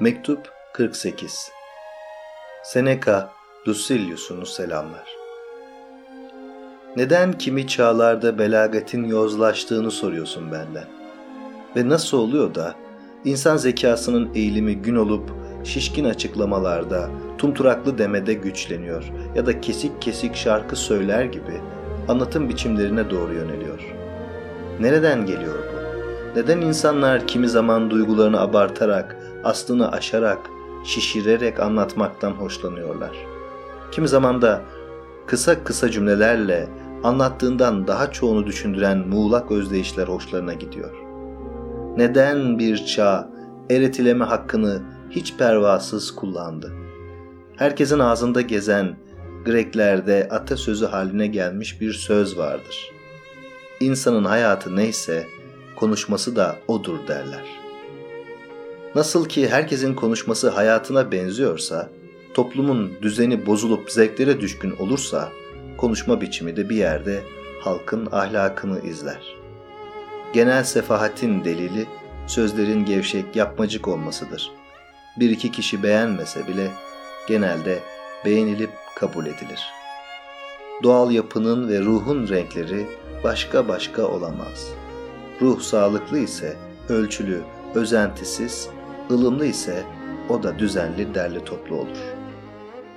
Mektup 48 Seneca Lucilius'unu selamlar. Neden kimi çağlarda belagatin yozlaştığını soruyorsun benden? Ve nasıl oluyor da insan zekasının eğilimi gün olup şişkin açıklamalarda, tumturaklı demede güçleniyor ya da kesik kesik şarkı söyler gibi anlatım biçimlerine doğru yöneliyor. Nereden geliyor bu? Neden insanlar kimi zaman duygularını abartarak, aslını aşarak, şişirerek anlatmaktan hoşlanıyorlar? Kimi zaman da kısa kısa cümlelerle anlattığından daha çoğunu düşündüren muğlak özdeyişler hoşlarına gidiyor. Neden bir çağ eretileme hakkını hiç pervasız kullandı? Herkesin ağzında gezen Greklerde atasözü haline gelmiş bir söz vardır. İnsanın hayatı neyse konuşması da odur derler. Nasıl ki herkesin konuşması hayatına benziyorsa, toplumun düzeni bozulup zevklere düşkün olursa, konuşma biçimi de bir yerde halkın ahlakını izler. Genel sefahatin delili, sözlerin gevşek, yapmacık olmasıdır. Bir iki kişi beğenmese bile genelde beğenilip kabul edilir. Doğal yapının ve ruhun renkleri başka başka olamaz. Ruh sağlıklı ise ölçülü, özentisiz, ılımlı ise o da düzenli, derli toplu olur.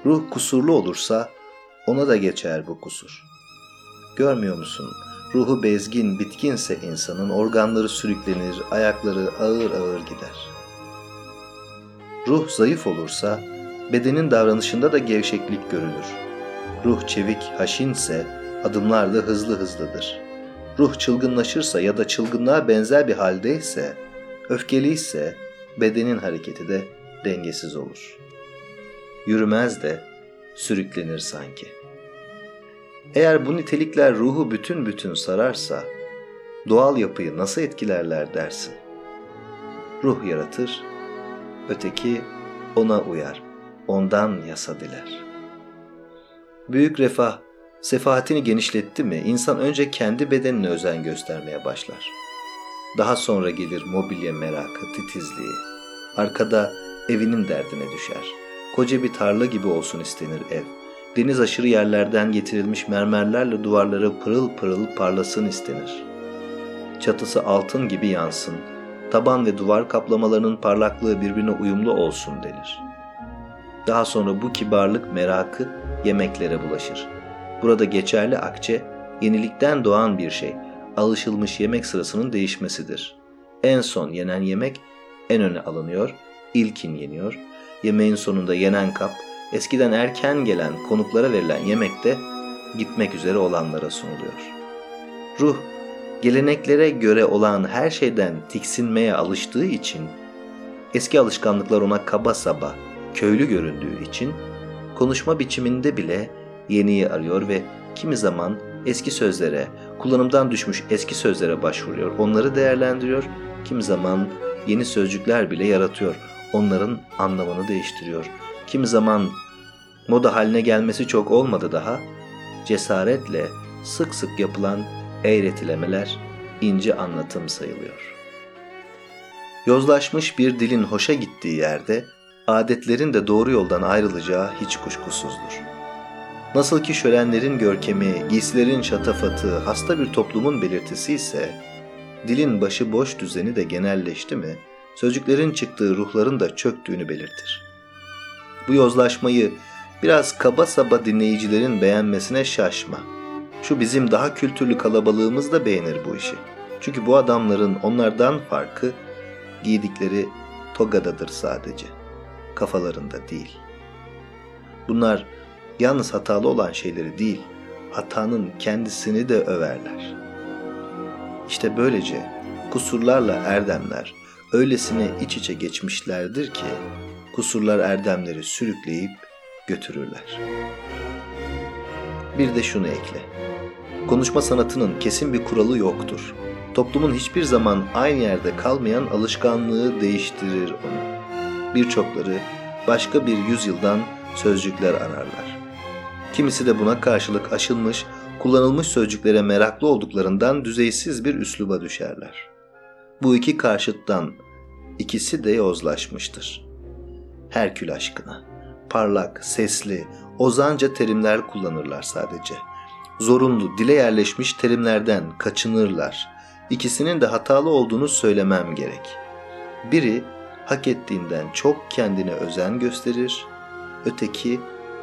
Ruh kusurlu olursa ona da geçer bu kusur. Görmüyor musun? Ruhu bezgin, bitkinse insanın organları sürüklenir, ayakları ağır ağır gider. Ruh zayıf olursa bedenin davranışında da gevşeklik görülür. Ruh çevik, haşinse adımlar da hızlı hızlıdır. Ruh çılgınlaşırsa ya da çılgınlığa benzer bir haldeyse, öfkeliyse bedenin hareketi de dengesiz olur. Yürümez de sürüklenir sanki. Eğer bu nitelikler ruhu bütün bütün sararsa, doğal yapıyı nasıl etkilerler dersin? Ruh yaratır, öteki ona uyar, ondan yasa diler. Büyük refah, sefahatini genişletti mi insan önce kendi bedenine özen göstermeye başlar. Daha sonra gelir mobilya merakı, titizliği. Arkada evinin derdine düşer. Koca bir tarla gibi olsun istenir ev. Deniz aşırı yerlerden getirilmiş mermerlerle duvarları pırıl pırıl parlasın istenir. Çatısı altın gibi yansın, taban ve duvar kaplamalarının parlaklığı birbirine uyumlu olsun denir. Daha sonra bu kibarlık merakı yemeklere bulaşır. Burada geçerli akçe, yenilikten doğan bir şey, alışılmış yemek sırasının değişmesidir. En son yenen yemek en öne alınıyor, ilkin yeniyor. Yemeğin sonunda yenen kap, eskiden erken gelen konuklara verilen yemekte gitmek üzere olanlara sunuluyor. Ruh, geleneklere göre olan her şeyden tiksinmeye alıştığı için, eski alışkanlıklar ona kaba saba, köylü göründüğü için, konuşma biçiminde bile yeniyi arıyor ve kimi zaman eski sözlere, kullanımdan düşmüş eski sözlere başvuruyor. Onları değerlendiriyor. Kimi zaman yeni sözcükler bile yaratıyor. Onların anlamını değiştiriyor. Kimi zaman moda haline gelmesi çok olmadı daha. Cesaretle sık sık yapılan eğretilemeler ince anlatım sayılıyor. Yozlaşmış bir dilin hoşa gittiği yerde adetlerin de doğru yoldan ayrılacağı hiç kuşkusuzdur. Nasıl ki şölenlerin görkemi, giysilerin şatafatı hasta bir toplumun belirtisi ise, dilin başı boş düzeni de genelleşti mi, sözcüklerin çıktığı ruhların da çöktüğünü belirtir. Bu yozlaşmayı biraz kaba saba dinleyicilerin beğenmesine şaşma. Şu bizim daha kültürlü kalabalığımız da beğenir bu işi. Çünkü bu adamların onlardan farkı giydikleri togadadır sadece. Kafalarında değil. Bunlar yalnız hatalı olan şeyleri değil, hatanın kendisini de överler. İşte böylece kusurlarla erdemler öylesine iç içe geçmişlerdir ki kusurlar erdemleri sürükleyip götürürler. Bir de şunu ekle. Konuşma sanatının kesin bir kuralı yoktur. Toplumun hiçbir zaman aynı yerde kalmayan alışkanlığı değiştirir onu. Birçokları başka bir yüzyıldan sözcükler ararlar. Kimisi de buna karşılık aşılmış, kullanılmış sözcüklere meraklı olduklarından düzeysiz bir üsluba düşerler. Bu iki karşıttan ikisi de yozlaşmıştır. Herkül aşkına. Parlak, sesli, ozanca terimler kullanırlar sadece. Zorunlu, dile yerleşmiş terimlerden kaçınırlar. İkisinin de hatalı olduğunu söylemem gerek. Biri hak ettiğinden çok kendine özen gösterir, öteki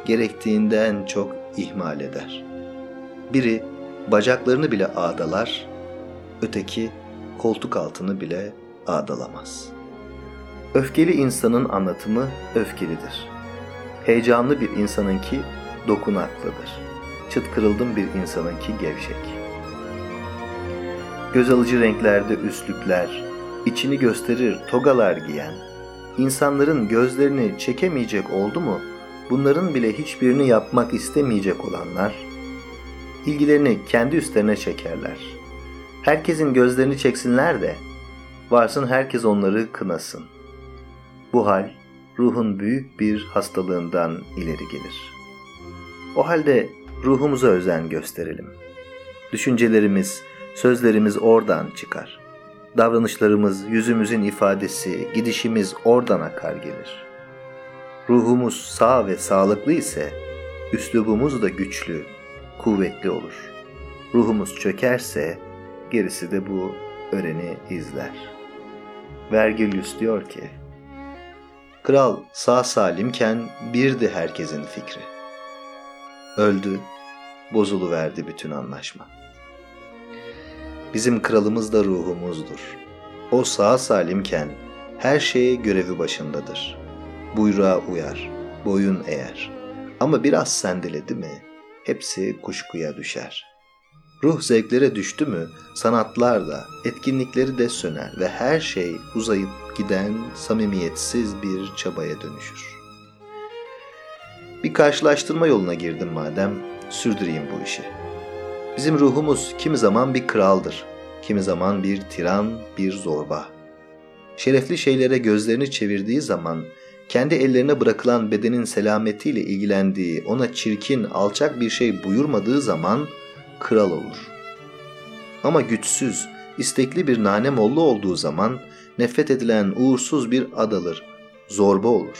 gerektiğinden çok ihmal eder. Biri bacaklarını bile ağdalar, öteki koltuk altını bile ağdalamaz. Öfkeli insanın anlatımı öfkelidir. Heyecanlı bir insanınki dokunaklıdır. Çıt kırıldım bir insanınki gevşek. Göz alıcı renklerde üstlükler, içini gösterir togalar giyen, insanların gözlerini çekemeyecek oldu mu, bunların bile hiçbirini yapmak istemeyecek olanlar, ilgilerini kendi üstlerine çekerler. Herkesin gözlerini çeksinler de, varsın herkes onları kınasın. Bu hal, ruhun büyük bir hastalığından ileri gelir. O halde ruhumuza özen gösterelim. Düşüncelerimiz, sözlerimiz oradan çıkar. Davranışlarımız, yüzümüzün ifadesi, gidişimiz oradan akar gelir. Ruhumuz sağ ve sağlıklı ise üslubumuz da güçlü, kuvvetli olur. Ruhumuz çökerse gerisi de bu öreni izler. Vergilius diyor ki, Kral sağ salimken birdi herkesin fikri. Öldü, bozuluverdi bütün anlaşma. Bizim kralımız da ruhumuzdur. O sağ salimken her şeye görevi başındadır. Buyruğa uyar, boyun eğer. Ama biraz sendeledi mi hepsi kuşkuya düşer. Ruh zevklere düştü mü sanatlar da, etkinlikleri de söner ve her şey uzayıp giden samimiyetsiz bir çabaya dönüşür. Bir karşılaştırma yoluna girdim madem, sürdüreyim bu işi. Bizim ruhumuz kimi zaman bir kraldır, kimi zaman bir tiran, bir zorba. Şerefli şeylere gözlerini çevirdiği zaman kendi ellerine bırakılan bedenin selametiyle ilgilendiği, ona çirkin, alçak bir şey buyurmadığı zaman kral olur. Ama güçsüz, istekli bir nanemollu olduğu zaman nefret edilen uğursuz bir adalır, zorba olur.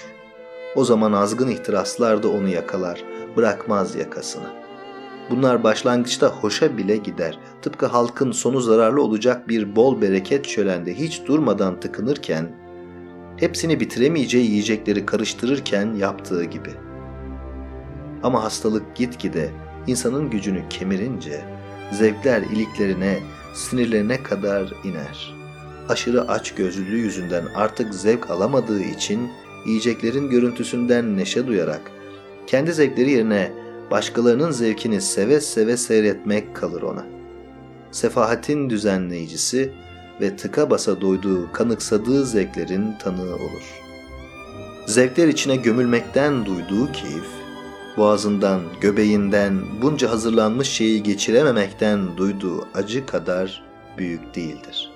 O zaman azgın ihtiraslar da onu yakalar, bırakmaz yakasını. Bunlar başlangıçta hoşa bile gider. Tıpkı halkın sonu zararlı olacak bir bol bereket şölende hiç durmadan tıkınırken, hepsini bitiremeyeceği yiyecekleri karıştırırken yaptığı gibi. Ama hastalık gitgide insanın gücünü kemirince zevkler iliklerine, sinirlerine kadar iner. Aşırı aç gözlülüğü yüzünden artık zevk alamadığı için yiyeceklerin görüntüsünden neşe duyarak kendi zevkleri yerine başkalarının zevkini seve seve seyretmek kalır ona. Sefahatin düzenleyicisi ve tıka basa doyduğu, kanıksadığı zevklerin tanığı olur. Zevkler içine gömülmekten duyduğu keyif, boğazından, göbeğinden bunca hazırlanmış şeyi geçirememekten duyduğu acı kadar büyük değildir.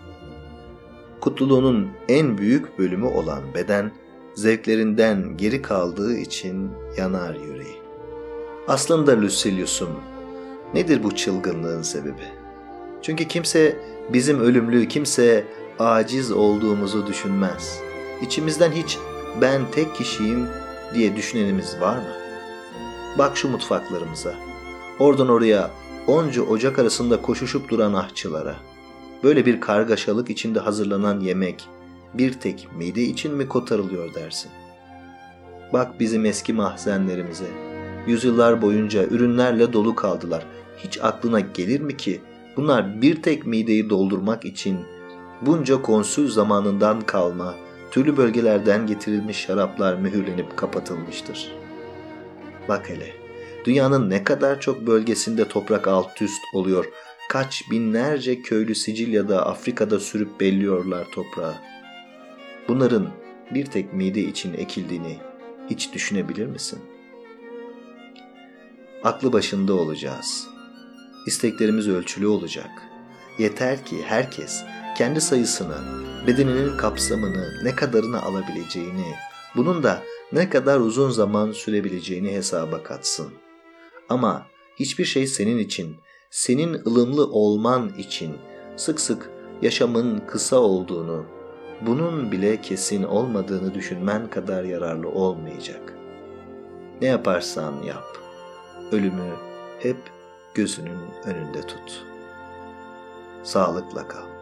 Kutluluğunun en büyük bölümü olan beden, zevklerinden geri kaldığı için yanar yüreği. Aslında Lucilius'um, nedir bu çılgınlığın sebebi? Çünkü kimse bizim ölümlü, kimse aciz olduğumuzu düşünmez. İçimizden hiç ben tek kişiyim diye düşünenimiz var mı? Bak şu mutfaklarımıza. Oradan oraya onca ocak arasında koşuşup duran ahçılara. Böyle bir kargaşalık içinde hazırlanan yemek bir tek mide için mi kotarılıyor dersin? Bak bizim eski mahzenlerimize. Yüzyıllar boyunca ürünlerle dolu kaldılar. Hiç aklına gelir mi ki bunlar bir tek mideyi doldurmak için bunca konsül zamanından kalma, türlü bölgelerden getirilmiş şaraplar mühürlenip kapatılmıştır.'' Bak hele, dünyanın ne kadar çok bölgesinde toprak alt üst oluyor. Kaç binlerce köylü Sicilya'da, Afrika'da sürüp belliyorlar toprağı. Bunların bir tek mide için ekildiğini hiç düşünebilir misin? Aklı başında olacağız. İsteklerimiz ölçülü olacak. Yeter ki herkes kendi sayısını, bedeninin kapsamını, ne kadarını alabileceğini, bunun da ne kadar uzun zaman sürebileceğini hesaba katsın. Ama hiçbir şey senin için, senin ılımlı olman için sık sık yaşamın kısa olduğunu, bunun bile kesin olmadığını düşünmen kadar yararlı olmayacak. Ne yaparsan yap, ölümü hep gözünün önünde tut. Sağlıkla kal.